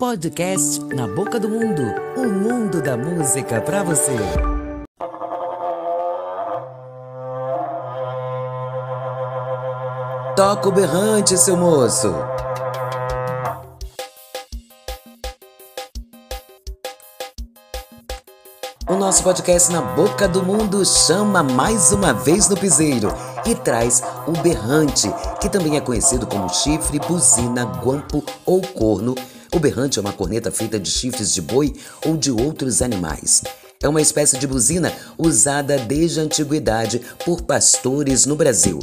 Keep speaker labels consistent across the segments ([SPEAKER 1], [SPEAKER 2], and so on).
[SPEAKER 1] Podcast Na Boca do Mundo o mundo da música para você. Toca o berrante, seu moço. O nosso podcast Na Boca do Mundo chama mais uma vez no piseiro e traz o berrante, que também é conhecido como chifre, buzina, guampo ou corno. O berrante é uma corneta feita de chifres de boi ou de outros animais. É uma espécie de buzina usada desde a antiguidade por pastores no Brasil.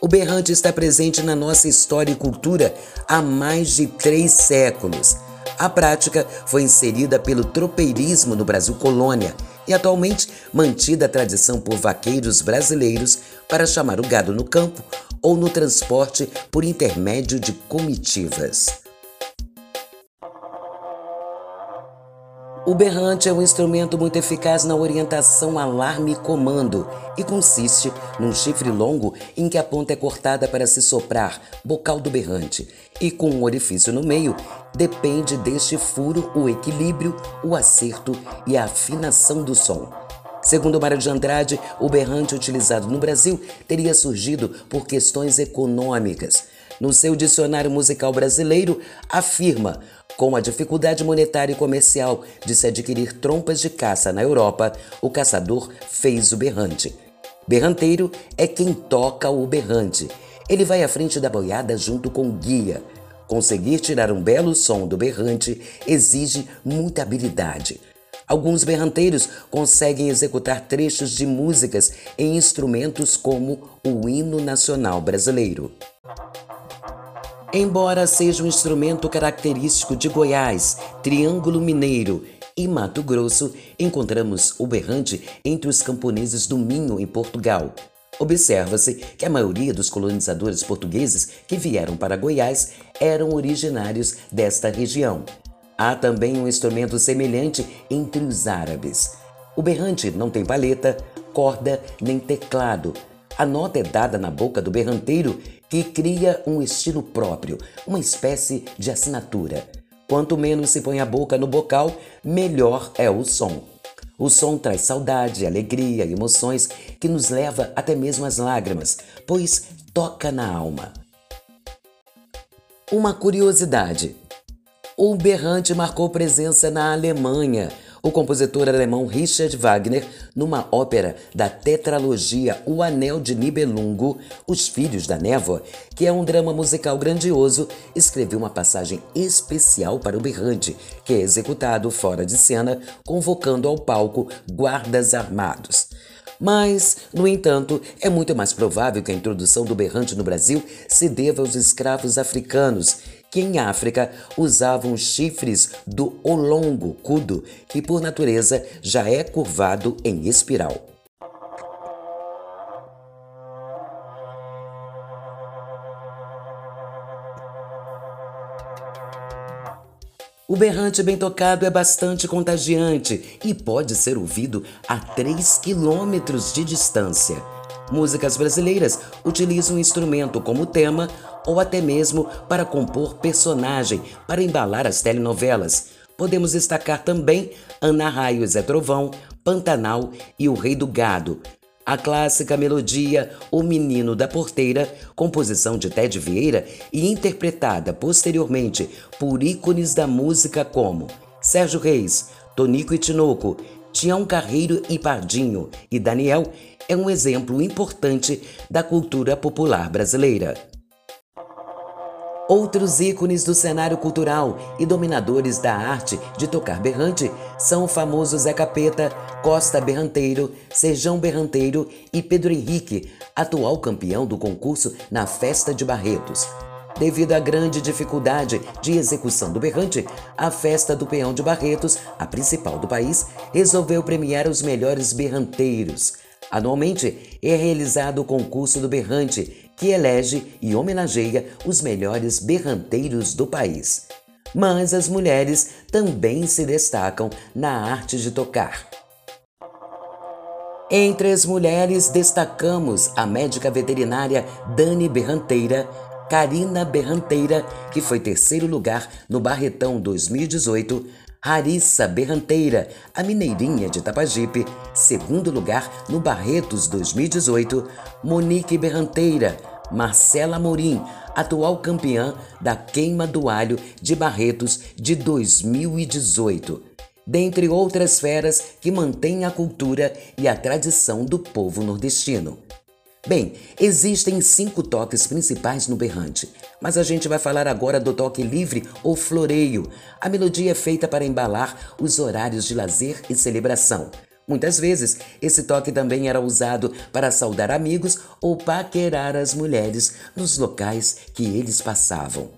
[SPEAKER 1] O berrante está presente na nossa história e cultura há mais de três séculos. A prática foi inserida pelo tropeirismo no Brasil colônia e atualmente mantida a tradição por vaqueiros brasileiros para chamar o gado no campo ou no transporte por intermédio de comitivas. O berrante é um instrumento muito eficaz na orientação alarme e comando e consiste num chifre longo em que a ponta é cortada para se soprar, bocal do berrante, e com um orifício no meio, depende deste furo o equilíbrio, o acerto e a afinação do som. Segundo Mário de Andrade, o berrante utilizado no Brasil teria surgido por questões econômicas. No seu dicionário musical brasileiro, afirma com a dificuldade monetária e comercial de se adquirir trompas de caça na Europa, o caçador fez o berrante. Berranteiro é quem toca o berrante. Ele vai à frente da boiada junto com o guia. Conseguir tirar um belo som do berrante exige muita habilidade. Alguns berranteiros conseguem executar trechos de músicas em instrumentos como o hino nacional brasileiro. Embora seja um instrumento característico de Goiás, Triângulo Mineiro e Mato Grosso, encontramos o berrante entre os camponeses do Minho, em Portugal. Observa-se que a maioria dos colonizadores portugueses que vieram para Goiás eram originários desta região. Há também um instrumento semelhante entre os árabes. O berrante não tem paleta, corda nem teclado. A nota é dada na boca do berranteiro que cria um estilo próprio, uma espécie de assinatura. Quanto menos se põe a boca no bocal, melhor é o som. O som traz saudade, alegria, emoções que nos leva até mesmo às lágrimas, pois toca na alma. Uma curiosidade: o berrante marcou presença na Alemanha, o compositor alemão Richard Wagner, numa ópera da tetralogia O Anel de Nibelungo, Os Filhos da Névoa, que é um drama musical grandioso, escreveu uma passagem especial para o berrante, que é executado fora de cena, convocando ao palco guardas armados. Mas, no entanto, é muito mais provável que a introdução do berrante no Brasil se deva aos escravos africanos que em África usavam chifres do olongo, cudo, que por natureza já é curvado em espiral. O berrante bem tocado é bastante contagiante e pode ser ouvido a 3 quilômetros de distância. Músicas brasileiras utilizam o instrumento como tema ou até mesmo para compor personagem para embalar as telenovelas. Podemos destacar também Ana Raio e Zé Trovão, Pantanal e O Rei do Gado. A clássica melodia O Menino da Porteira, composição de Ted Vieira e interpretada posteriormente por ícones da música como Sérgio Reis, Tonico e Tinoco, Tião Carreiro e Pardinho e Daniel, é um exemplo importante da cultura popular brasileira. Outros ícones do cenário cultural e dominadores da arte de tocar berrante são o famoso Zé Capeta, Costa Berranteiro, Sejão Berranteiro e Pedro Henrique, atual campeão do concurso na Festa de Barretos. Devido à grande dificuldade de execução do berrante, a Festa do Peão de Barretos, a principal do país, resolveu premiar os melhores berranteiros. Anualmente é realizado o concurso do berrante, que elege e homenageia os melhores berranteiros do país. Mas as mulheres também se destacam na arte de tocar. Entre as mulheres destacamos a médica veterinária Dani Berranteira, Karina Berranteira, que foi terceiro lugar no Barretão 2018, Harissa Berranteira, a mineirinha de Tapajipe, segundo lugar no Barretos 2018, Monique Berranteira, Marcela Morim, atual campeã da Queima do Alho de Barretos de 2018, dentre outras feras que mantêm a cultura e a tradição do povo nordestino. Bem, existem cinco toques principais no berrante, mas a gente vai falar agora do toque livre ou floreio. A melodia é feita para embalar os horários de lazer e celebração. Muitas vezes, esse toque também era usado para saudar amigos ou paquerar as mulheres nos locais que eles passavam.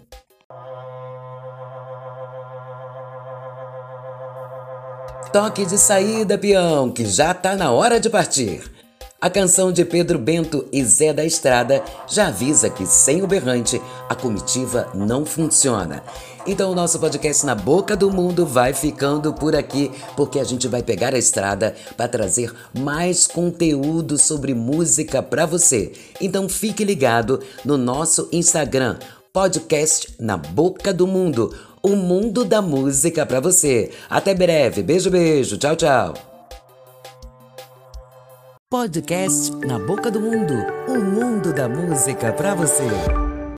[SPEAKER 1] Toque de saída, peão, que já tá na hora de partir. A canção de Pedro Bento e Zé da Estrada já avisa que sem o berrante a comitiva não funciona. Então o nosso podcast Na Boca do Mundo vai ficando por aqui, porque a gente vai pegar a estrada para trazer mais conteúdo sobre música para você. Então fique ligado no nosso Instagram, podcast Na Boca do Mundo, o mundo da música para você. Até breve. Beijo, beijo. Tchau, tchau. Podcast Na Boca do Mundo, o mundo da música para você.